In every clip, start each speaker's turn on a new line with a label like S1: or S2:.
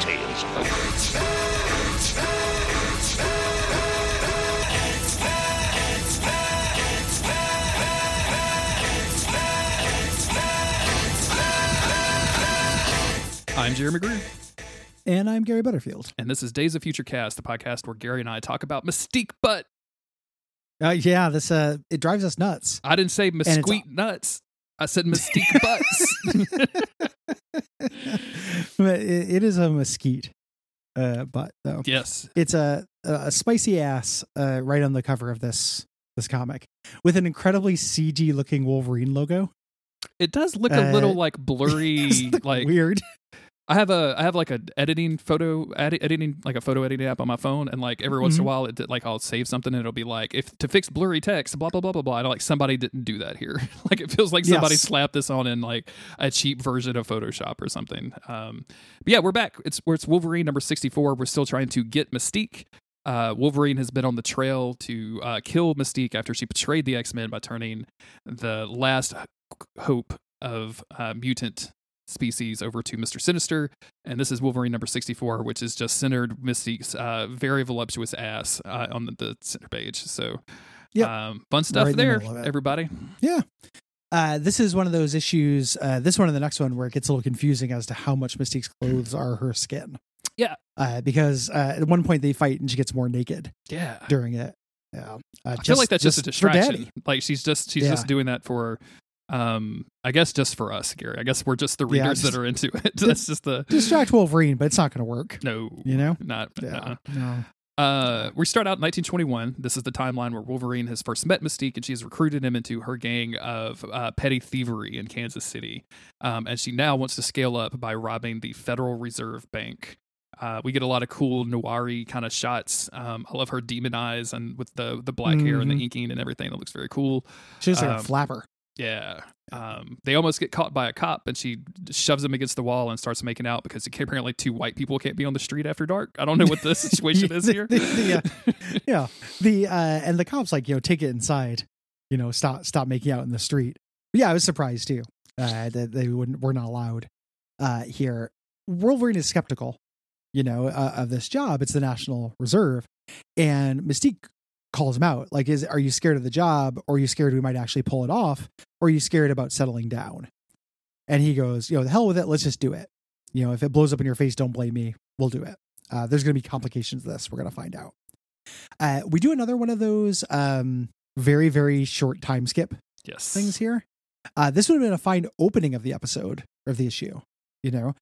S1: tales
S2: I'm Jeremy Greer,
S3: And I'm Gary Butterfield.
S2: and this is Days of Future Cast, the podcast where Gary and I talk about Mystique Butt.
S3: Uh, yeah, this uh, it drives us nuts.
S2: I didn't say
S3: it's-
S2: mesquite nuts. I said Mystique Butts.
S3: but it, it is a mesquite, uh, but though
S2: yes.
S3: it's a a spicy ass uh, right on the cover of this this comic with an incredibly CG looking Wolverine logo.
S2: It does look a
S3: Uh,
S2: little like blurry, like
S3: weird.
S2: I have a I have like a editing photo edi- editing like a photo editing app on my phone, and like every once in a
S3: Mhm.
S2: while, it like I'll save something and it'll be like if to fix blurry text, blah blah blah blah blah. And like somebody didn't do that here. like it feels like somebody
S3: Yes.
S2: slapped this on in like a cheap version of Photoshop or something. Um, but yeah, we're back. It's where it's Wolverine number sixty four. We're still trying to get Mystique. Uh, Wolverine has been on the trail to uh, kill Mystique after she betrayed the X Men by turning the last hope of uh, mutant species over to Mr. Sinister. And this is Wolverine number 64, which is just centered Mystique's uh, very voluptuous ass uh, on the, the center page. So,
S3: yeah,
S2: um, fun stuff
S3: Right the
S2: there,
S3: it.
S2: everybody.
S3: Uh, this is one of those issues. Uh, this one and the next one where it gets a little confusing as to how much Mystique's clothes are her skin.
S2: Yeah.
S3: Uh, because uh, at one point they fight and she gets more naked
S2: Yeah.
S3: during it. Yeah. Uh,
S2: I feel like that's just, a distraction. Like she's just she's
S3: Yeah.
S2: just doing that for um I guess just for us, Gary. I guess we're just the
S3: Yeah,
S2: readers
S3: just-
S2: that are into it. That's just the
S3: Distract Wolverine, but it's not going to work.
S2: no,
S3: You know?
S2: not
S3: Yeah.
S2: uh-uh.
S3: No.
S2: Uh, we start out in 1921. This is the timeline where Wolverine has first met Mystique, and she has recruited him into her gang of uh, petty thievery in Kansas City. Um, and she now wants to scale up by robbing the Federal Reserve Bank. Uh, we get a lot of cool noir kind of shots. Um, I love her demon eyes and with the the black hair and the
S3: Mhm.
S2: inking and everything. It looks very cool.
S3: She's looks like
S2: Um,
S3: a flapper.
S2: Yeah. Um, they almost get caught by a cop, and she shoves him against the wall and starts making out because apparently two white people can't be on the street after dark. I don't know what the situation is here.
S3: yeah. Yeah. The uh and the cops like, you know, take it inside. You know, stop stop making out in the street. But yeah, I was surprised too. Uh that they wouldn't were not allowed uh here. Wolverine is skeptical, you know, uh, of this job. It's the National Reserve. And Mystique calls him out. Like, is are you scared of the job or are you scared we might actually pull it off? Or are you scared about settling down? And he goes, you know, the hell with it, let's just do it. You know, if it blows up in your face, don't blame me. We'll do it. Uh, there's going to be complications to this. We're going to find out. Uh, we do another one of those um, very, very short time skip
S2: yes.
S3: things here. Uh, this would have been a fine opening of the episode of the issue, you know.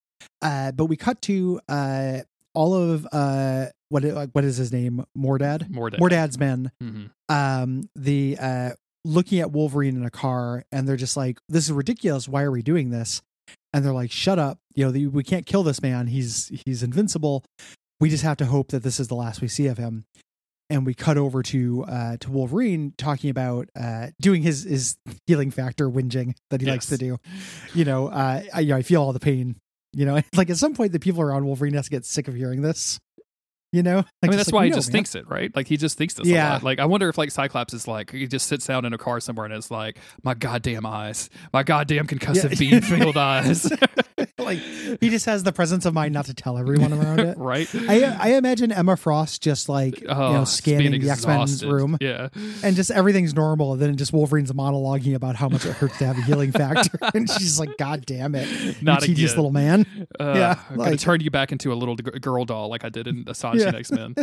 S3: Uh, but we cut to uh, all of uh, what what is his name? Mordad.
S2: More dad.
S3: Mordad's men.
S2: hmm
S3: Um, the uh, looking at Wolverine in a car, and they're just like, "This is ridiculous. Why are we doing this?" And they're like, "Shut up! You know, the, we can't kill this man. He's he's invincible. We just have to hope that this is the last we see of him." And we cut over to uh, to Wolverine talking about uh, doing his his healing factor whinging that he likes to do. You know, uh, I, you know, I feel all the pain. You know, like at some point, the people around Wolverine has to get sick of hearing this. You know,
S2: I mean, that's
S3: like,
S2: why he
S3: know,
S2: just
S3: man.
S2: thinks it, right? Like he just thinks this a
S3: Yeah.
S2: lot. Like I wonder if like Cyclops is like he just sits down in a car somewhere and is like, my goddamn eyes, my goddamn concussive
S3: Yeah.
S2: beam filled eyes,
S3: like he just has the presence of mind not to tell everyone around it.
S2: right?
S3: I I imagine Emma Frost just like
S2: Oh,
S3: you know scanning the X Men's room
S2: Yeah,
S3: and just everything's normal. And then just Wolverine's monologuing about how much it hurts to have a healing factor, and she's like, "God damn it,
S2: not
S3: you tedious little man."
S2: Uh,
S3: Yeah,
S2: I'm gonna turn you back into a little g- girl doll like I did in Astonishing
S3: Yeah.
S2: X Men.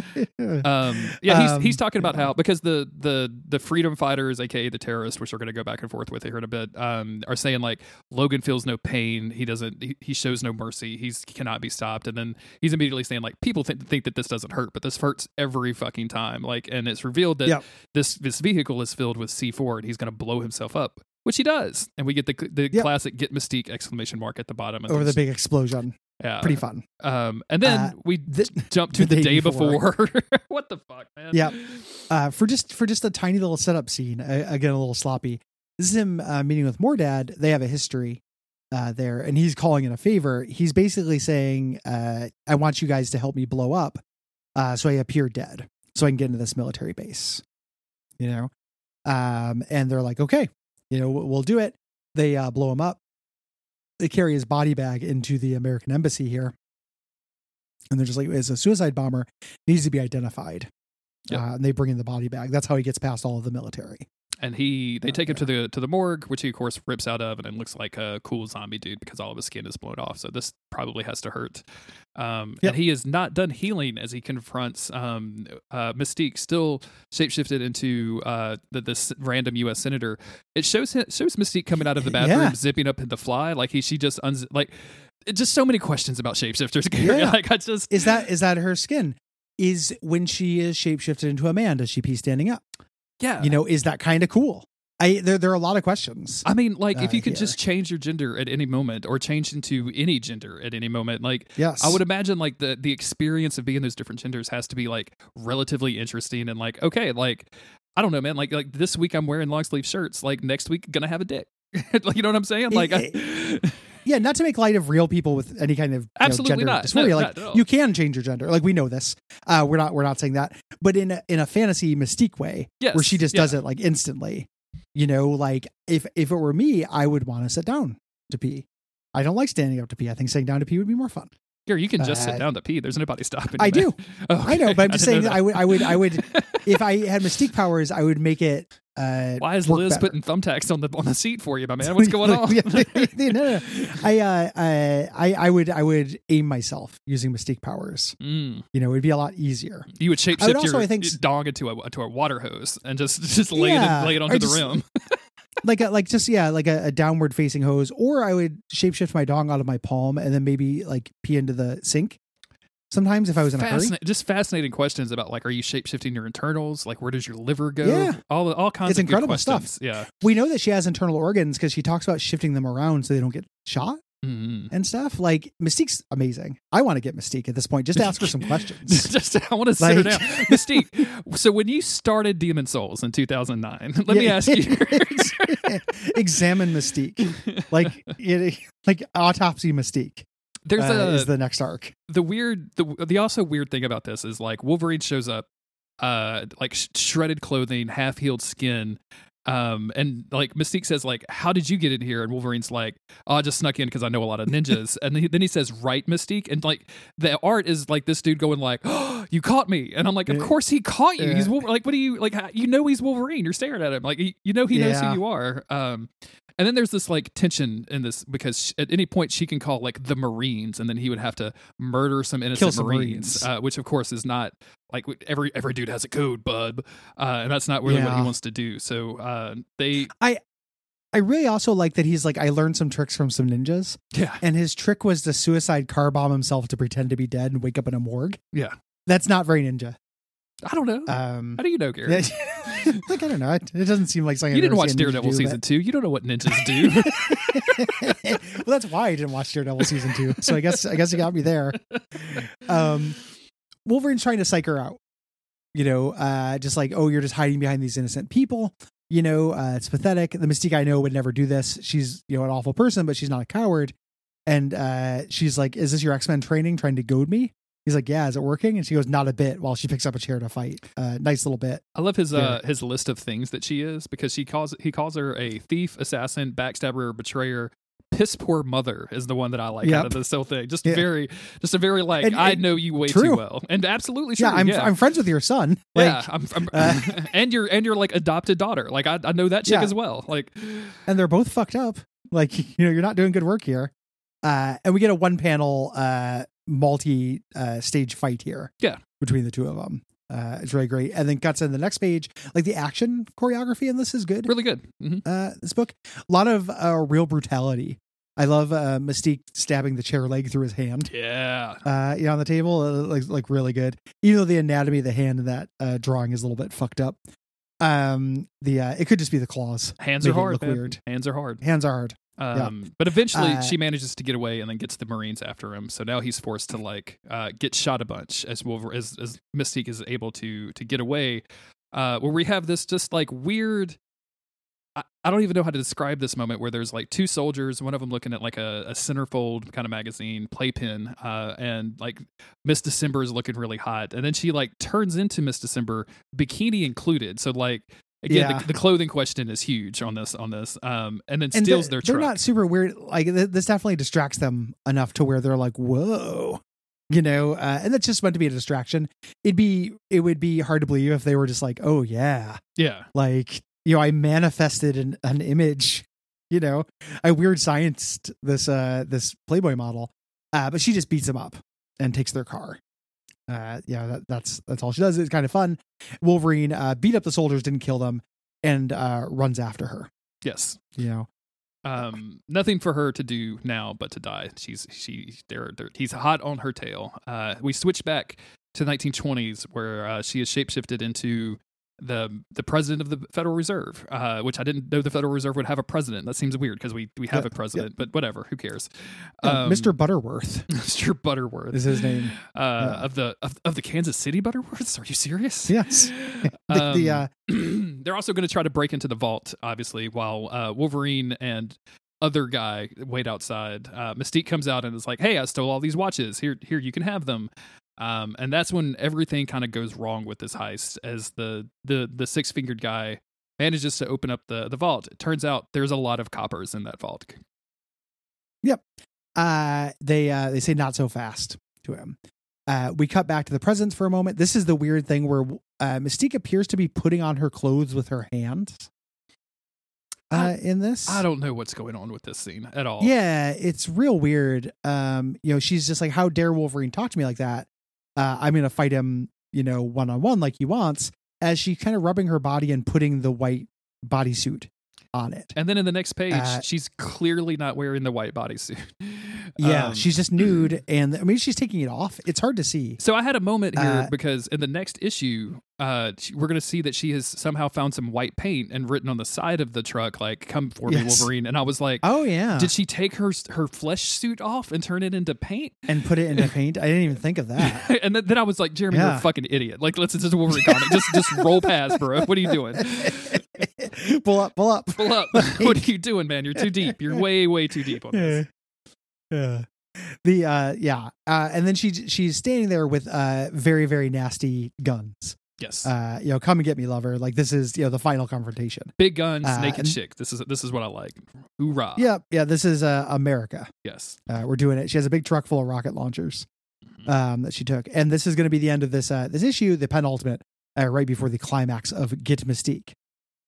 S2: Um, yeah, he's
S3: Um,
S2: he's talking about
S3: yeah.
S2: how because the the the freedom fighters, aka the terrorists, which we're going to go back and forth with here in a bit, um, are saying like Logan feels no pain, he doesn't, he, he shows no mercy, he's he cannot be stopped, and then he's immediately saying like people think think that this doesn't hurt, but this hurts every fucking time, like, and it's revealed that
S3: Yep.
S2: this this vehicle is filled with C four, and he's going to blow himself up. Which he does, and we get the the
S3: Yep.
S2: classic "Get Mystique!" exclamation mark at the bottom.
S3: Over the big explosion,
S2: yeah,
S3: pretty fun.
S2: Um, and then
S3: Uh,
S2: we
S3: th-
S2: jump to the,
S3: the
S2: day
S3: day
S2: before.
S3: before.
S2: what the fuck, man?
S3: Yep. uh, for just for just a tiny little setup scene. Again, a little sloppy. This is him uh, meeting with Mordad. They have a history uh, there, and he's calling in a favor. He's basically saying, uh, "I want you guys to help me blow up, uh, so I appear dead, so I can get into this military base." You know, um, and they're like, "Okay, you know, we'll do it." They uh, blow him up. They carry his body bag into the American embassy here. and they're just like, "It's a suicide bomber, needs to be identified."
S2: Yep.
S3: Uh, and they bring in the body bag. That's how he gets past all of the military.
S2: And he they take him to the to the morgue, which he of course rips out of, and it looks like a cool zombie dude because all of his skin is blown off. So this probably has to hurt. Um,
S3: Yep.
S2: And he is not done healing as he confronts um, uh, Mystique, still shapeshifted into uh, the, this random U.S. senator. It shows him, shows Mystique coming out of the bathroom,
S3: Yeah.
S2: zipping up in the fly, like he she just unz- like. it- Just so many questions about shapeshifters.
S3: Yeah.
S2: like I just
S3: Is that is that her skin? Is when she is shapeshifted into a man, does she pee standing up?
S2: Yeah.
S3: You know, is that kind of cool? I there there are a lot of questions.
S2: I mean, like, if
S3: uh,
S2: you could
S3: here.
S2: just change your gender at any moment, or change into any gender at any moment, like,
S3: yes,
S2: I would imagine like the the experience of being those different genders has to be like relatively interesting and like okay, like I don't know, man, like like this week I'm wearing long sleeve shirts, like next week gonna have a dick, like you know what I'm saying? Like, I,
S3: Yeah, not to make light of real people with any kind of you know, gender
S2: not.
S3: dysphoria.
S2: No,
S3: like
S2: not
S3: you can change your gender. Like we know this. Uh, we're not we're not saying that. But in a, in a fantasy mystique way,
S2: yes,
S3: where she just
S2: yeah.
S3: does it like instantly. You know, like if if it were me, I would want to sit down to pee. I don't like standing up to pee. I think sitting down to pee would be more fun.
S2: Here, you can just
S3: Uh,
S2: sit down to pee. There's nobody stopping.
S3: I do.
S2: Oh,
S3: I know, but I'm just saying
S2: know
S3: that I would I would I would if I had mystique powers, I would make it uh
S2: Why is Liz
S3: better.
S2: putting thumbtacks on the on the seat for you, my man? What's going on?
S3: Yeah, no, no. I, uh, uh, I, I would, I would aim myself using mystique powers.
S2: Mm.
S3: You know, it'd be a lot easier.
S2: You would shapeshift
S3: would also,
S2: your
S3: I think,
S2: dong into a to a water hose and just just lay
S3: Yeah,
S2: it lay it onto the
S3: just-
S2: rim.
S3: Like, a, like just yeah, like a, a downward facing hose, or I would shapeshift my dong out of my palm and then maybe like pee into the sink. Sometimes if I was in a hurry,
S2: just fascinating questions about like, are you shapeshifting your internals? Like, where does your liver go?
S3: Yeah.
S2: all all kinds
S3: It's
S2: of good
S3: incredible stuff.
S2: Yeah,
S3: we know that she has internal organs because she talks about shifting them around so they don't get shot
S2: Mhm.
S3: and stuff. Like Mystique's amazing. I want to get Mystique at this point. Just to ask her some questions.
S2: just I want to sit her
S3: Like-
S2: down, Mystique. So when you started Demon Souls in 2009, let me ask you.
S3: Examine Mystique, like it, like autopsy Mystique.
S2: There's
S3: uh,
S2: a
S3: is the next arc.
S2: the weird the the also weird thing about this is like Wolverine shows up uh like sh- shredded clothing, half healed skin. Um and like Mystique says like how did you get in here? And Wolverine's like oh I just snuck in because I know a lot of ninjas. And then he, then he says right Mystique? And like the art is like this dude going like oh you caught me. And I'm like of course he caught you. He's Wolver- like what do you like how, you know he's Wolverine. You're staring at him. Like you, you know he knows who you are. Um and then there's this like tension in this because sh at any point she can call like the Marines, and then he would have to murder some innocent
S3: some
S2: Marines,
S3: Marines.
S2: Uh, which of course is not like every every dude has a code, bud, uh, and that's not really what he wants to do. So uh, they,
S3: I. I really also like that he's like I learned some tricks from some ninjas,
S2: yeah,
S3: and his trick was to suicide car bomb himself to pretend to be dead and wake up in a morgue.
S2: yeah.
S3: That's not very ninja.
S2: I don't know.
S3: Um,
S2: How do you know, Gary?
S3: like I don't know. It, it doesn't seem like something
S2: you
S3: I've
S2: didn't watch
S3: seen a ninja
S2: Daredevil
S3: do,
S2: season two. You don't know what ninjas do.
S3: well, that's why I didn't watch Daredevil season two. So I guess I guess you got me there. um Wolverine's trying to psych her out. You know, uh just like, oh, you're just hiding behind these innocent people. You know, uh it's pathetic. The Mystique I know would never do this. She's, you know, an awful person, but she's not a coward. And uh she's like, Is this your X-Men training trying to goad me? He's like, Yeah, is it working? And she goes, Not a bit while she picks up a chair to fight. Uh nice little bit.
S2: I love his uh his list of things that she is because she calls he calls her a thief, assassin, backstabber, betrayer. Piss poor mother is the one that I like out of this whole thing. Just
S3: Yeah.
S2: very, just a very like
S3: And-
S2: I know you way too well, and absolutely true.
S3: yeah, I'm
S2: yeah.
S3: I'm friends with your son. Like,
S2: yeah, I'm, I'm
S3: uh,
S2: and your and your like adopted daughter. Like I, I know that chick
S3: Yeah.
S2: as well. Like
S3: and they're both fucked up. Like, you know, you're not doing good work here. Uh, and we get a one panel, uh, multi uh, stage fight here.
S2: Yeah.
S3: Between the two of them. Uh, it's really great. And then cuts in the next page. Like the action choreography in this is good.
S2: really good. hmm
S3: Uh, this book, a lot of uh, real brutality. I love uh, Mystique stabbing the chair leg through his hand.
S2: Yeah,
S3: Uh, you know, on the table, uh, like like really good. Even though the anatomy of the hand in that uh, drawing is a little bit fucked up. Um, the uh, it could just be the claws.
S2: hands are hard.
S3: weird.
S2: Hands are hard.
S3: Hands are hard.
S2: Um, but eventually
S3: Uh,
S2: she manages to get away and then gets the Marines after him. So now he's forced to like uh, get shot a bunch as Wolver- as as Mystique is able to to get away. Uh, where we have this just like weird. I, I don't even know how to describe this moment where there's like two soldiers, one of them looking at like a, a centerfold kind of magazine playpen, uh, and like Miss December is looking really hot, and then she like turns into Miss December, bikini included. So like again,
S3: Yeah.
S2: the, the clothing question is huge on this on this, um, and then
S3: and
S2: steals
S3: they're,
S2: their
S3: they're
S2: truck.
S3: not super weird. Like th- this definitely distracts them enough to where they're like, "Whoa!" you know, uh, and that's just meant to be a distraction. It'd be it would be hard to believe if they were just like, oh yeah,
S2: Yeah.
S3: like you know, I manifested an, an image, you know, I weird scienced this uh this Playboy model, uh, but she just beats them up and takes their car. Uh, yeah, that, that's that's all she does. It's kind of fun. Wolverine uh, beat up the soldiers, didn't kill them, and uh, runs after her.
S2: Yes.
S3: You know,
S2: Um, nothing for her to do now but to die. She's she they're, they're, he's hot on her tail. Uh, we switch back to the 1920s where uh, she is shapeshifted into the the president of the Federal Reserve, uh, which I didn't know the Federal Reserve would have a president. That seems weird because we we have
S3: Yeah,
S2: a president, but whatever, who cares?
S3: Uh,
S2: Um,
S3: Mr. Butterworth
S2: Mr. Butterworth
S3: is his name.
S2: uh, of the of, of the Kansas City Butterworths. Are you serious?
S3: Yes. The, the, uh,
S2: Um, they're also going to try to break into the vault, obviously, while uh, Wolverine and other guy wait outside. Uh, Mystique comes out and is like, "Hey, I stole all these watches. Here, here, you can have them." Um, and that's when everything kind of goes wrong with this heist, as the the the six fingered guy manages to open up the the vault. It turns out there's a lot of coppers in that vault. Yep.
S3: Uh they uh they say not so fast to him uh we cut back to the presents for a moment this is the weird thing where uh mystique appears to be putting on her clothes with her hands uh
S2: I-
S3: in this
S2: I don't know what's going on with this scene at all.
S3: yeah it's real weird um you know she's just like how dare wolverine talk to me like that uh i'm gonna fight him you know one-on-one like he wants as she kind of rubbing her body and putting the white bodysuit on it
S2: And then in the next page,
S3: Uh,
S2: she's clearly not wearing the white bodysuit.
S3: yeah
S2: Um,
S3: she's just nude and i mean she's taking it off it's hard to see
S2: So I had a moment here
S3: Uh,
S2: because in the next issue, uh, we're going to see that she has somehow found some white paint and written on the side of the truck, like "Come for me, Wolverine." And I was like,
S3: oh yeah
S2: "Did she take her her flesh suit off and turn it into paint?"
S3: and put it into paint. I didn't even think of that.
S2: and then, then I was like, "Jeremy, you're a fucking idiot! Like, let's just Wolverine comic. Just just roll past, bro. What are you doing?
S3: pull up, pull up.
S2: Pull up. what are you doing, man? You're too deep. You're way way too deep on this."
S3: Yeah. The uh yeah. Uh and then she she's standing there with uh very, very nasty guns.
S2: Yes,
S3: Uh, you know, come and get me, lover. Like this is, you know, the final confrontation.
S2: big guns,
S3: uh,
S2: naked
S3: and-
S2: chick. This is this is what I like. Hoorah!
S3: Yeah, yeah, this is uh America.
S2: Yes.
S3: Uh we're doing it. She has a big truck full of rocket launchers
S2: Mhm.
S3: um that she took. And this is gonna be the end of this uh this issue, the penultimate, uh, right before the climax of Get Mystique.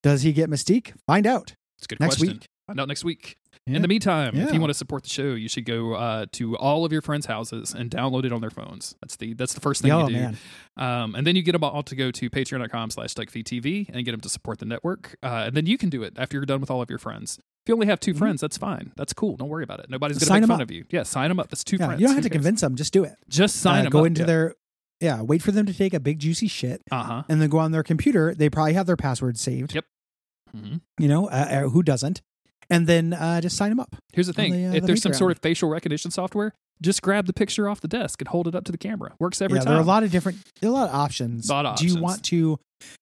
S3: Does he get Mystique? Find out.
S2: It's a good
S3: next
S2: question.
S3: week.
S2: Find out next week.
S3: Yeah.
S2: In the meantime, if you want to support the show, you should go uh, to all of your friends' houses and download it on their phones. That's the that's the first thing
S3: Oh
S2: you do.
S3: man.
S2: Um, and then you get them all to go to patreon.com slash TV and get them to support the network. Uh, and then you can do it after you're done with all of your friends. If you only have 2
S3: Mhm.
S2: friends, that's fine. That's cool. Don't worry about it. Nobody's going to make fun
S3: up.
S2: of you. Yeah, sign them up. That's two
S3: Yeah,
S2: friends.
S3: you don't have
S2: Who
S3: to
S2: cares?
S3: convince them. Just do it.
S2: Just sign
S3: uh,
S2: them
S3: go
S2: up.
S3: into
S2: yeah.
S3: their yeah wait for them to take a big juicy shit
S2: Uh huh.
S3: and then go on their computer they probably have their password saved
S2: Yep. hmm
S3: you know uh, uh, who doesn't and then uh, just sign them up
S2: Here's the thing:
S3: the, uh,
S2: if
S3: the
S2: there's some sort of facial recognition software, just grab the picture off the desk and hold it up to the camera. Works every
S3: yeah
S2: time.
S3: there are a lot of different there are a lot of options
S2: Lot of
S3: do you want to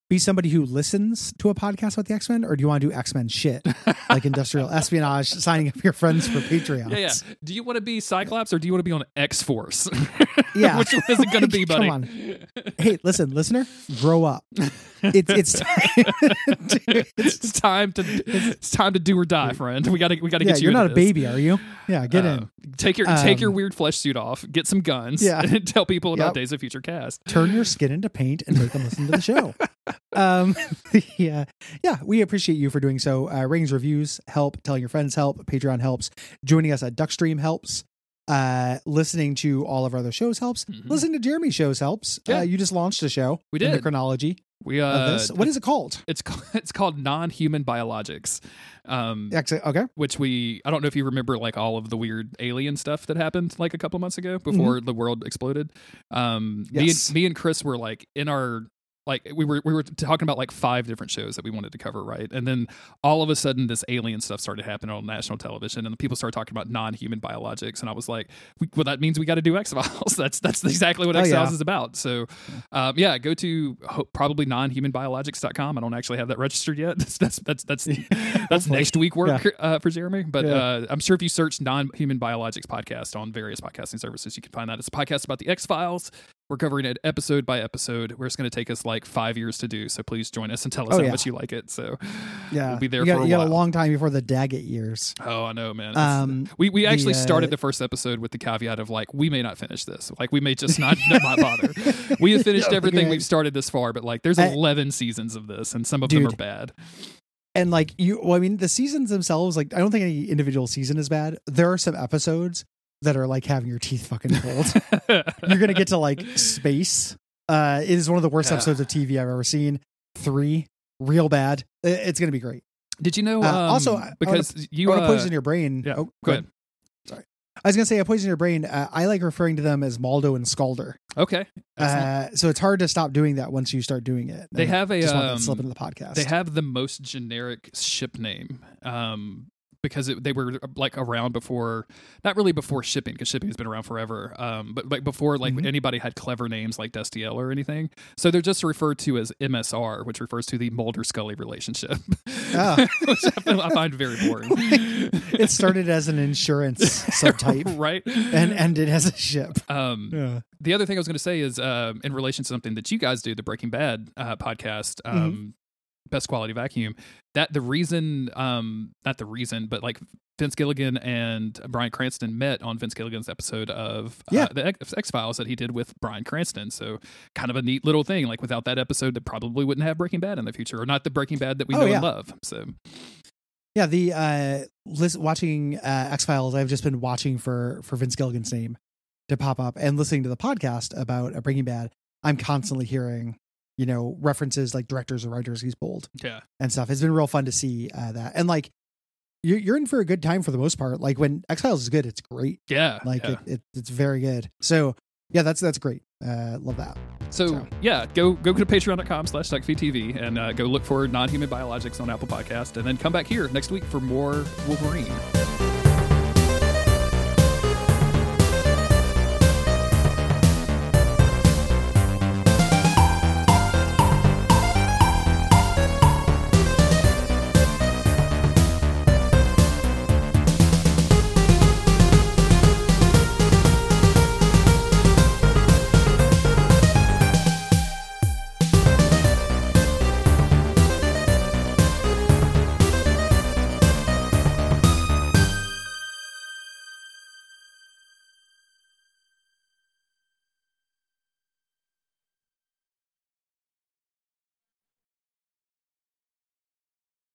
S3: be somebody who listens to a podcast about the x-men or do you want to do x-men shit like industrial espionage signing up your friends for patreon
S2: Yeah, yeah. Do you want to be Cyclops or do you want to be on X Force?
S3: Yeah.
S2: Which one is it going to be, buddy?
S3: Come on. hey listen listener grow up it's it's Dude, it's
S2: it's time to it's time to do or die, friend. We got to we got to
S3: yeah
S2: get you.
S3: you're not a
S2: this.
S3: baby are you yeah get
S2: Uh,
S3: in
S2: Take your take your
S3: Um,
S2: weird flesh suit off. Get some guns.
S3: Yeah.
S2: And tell people about
S3: Yep.
S2: Days of Future Cast.
S3: turn your skin into paint and make them listen to the show. Um, yeah, yeah, we appreciate you for doing so. Uh, ratings, reviews help. Telling your friends help. Patreon helps. Joining us at Duckstream helps. Uh, listening to all of our other shows helps.
S2: Mhm.
S3: Listening to Jeremy's shows helps.
S2: Yeah.
S3: Uh, you just launched a show.
S2: We
S3: in the
S2: did.
S3: chronology
S2: We uh,
S3: this. What is it called?
S2: it's called, it's called non-human biologics. Um,
S3: okay.
S2: which we I don't know if you remember like all of the weird alien stuff that happened like a couple months ago before the world exploded. Um
S3: Mm-hmm. Yes.
S2: me and me and Chris were like in our like we were we were talking about like five different shows that we wanted to cover, right? And then all of a sudden this alien stuff started happening on national television and people started talking about non-human biologics and I was like, well that means we got to do X-Files. that's that's exactly what
S3: Oh,
S2: X-Files
S3: yeah.
S2: is about. So um yeah, go to ho- probably nonhumanbiologics.com. I don't actually have that registered yet. That's that's that's that's, that's next week work uh, for Jeremy. But
S3: Yeah.
S2: uh, I'm sure if you search non-human biologics podcast on various podcasting services, you can find that. It's a podcast about the X Files. We're covering it episode by episode. We're just going to take us like five years to do. So please join us and tell us
S3: Oh,
S2: how
S3: yeah.
S2: much you like it. So
S3: Yeah,
S2: we'll be there
S3: you got,
S2: for a
S3: you got
S2: while.
S3: a long time before the Doggett years.
S2: oh, I know, man.
S3: Um,
S2: we we
S3: the,
S2: actually started
S3: uh,
S2: the first episode with the caveat of like we may not finish this. Like we may just not not bother. We have finished everything we've started this far, but like there's
S3: I-
S2: 11 seasons of this, and some of them are bad.
S3: and like you well i mean the seasons themselves like i don't think any individual season is bad there are some episodes that are like having your teeth fucking pulled. You're gonna get to like space. Uh it is one of the worst
S2: Yeah.
S3: episodes of tv i've ever seen. Three real bad. It's gonna be great.
S2: Did you know?
S3: Uh,
S2: um,
S3: also, I- I
S2: because you
S3: want to
S2: uh,
S3: poison your brain.
S2: yeah,
S3: oh
S2: go ahead.
S3: sorry. I was gonna say i poison your brain uh, i like referring to them as maldo and scalder.
S2: Okay,
S3: uh so it's hard to stop doing that once you start doing it.
S2: They
S3: I
S2: have a
S3: just
S2: um,
S3: slip into the podcast.
S2: They have the most generic ship name. Um, because it, they were like around before, not really before shipping, because shipping has been around forever. Um, but like before, like
S3: Mhm.
S2: anybody had clever names like Destiel or anything. So they're just referred to as MSR, which refers to the Mulder Scully relationship,
S3: Oh.
S2: which I, find- very boring.
S3: it started as an insurance subtype
S2: right?
S3: and ended as a ship
S2: Um,
S3: yeah
S2: the other thing I was going to say is um, in relation to something that you guys do, the Breaking Bad uh, podcast, um, Best Quality Vacuum. That the reason, um, not the reason, but like Vince Gilligan and Bryan Cranston met on Vince Gilligan's episode of uh, the X Files that he did with Bryan Cranston. So kind of a neat little thing. Like without that episode, they probably wouldn't have Breaking Bad in the future, or not the Breaking Bad that we
S3: Oh,
S2: know
S3: yeah.
S2: and love. So
S3: Yeah, the uh listen, watching uh X Files, I've just been watching for for Vince Gilligan's name to pop up and listening to the podcast about uh, Breaking Bad. I'm constantly hearing, you know, references like directors or writers he's pulled
S2: yeah,
S3: and stuff. It's been real fun to see uh, that. And like you're you're in for a good time for the most part. Like when X Files is good, it's great.
S2: yeah,
S3: Like
S2: yeah.
S3: it, it it's very good. So yeah, that's that's great. Uh love that.
S2: So,
S3: So-
S2: yeah, go go to patreon.com slash TV and uh, go look for non-human biologics on Apple Podcast and then come back here next week for more Wolverine.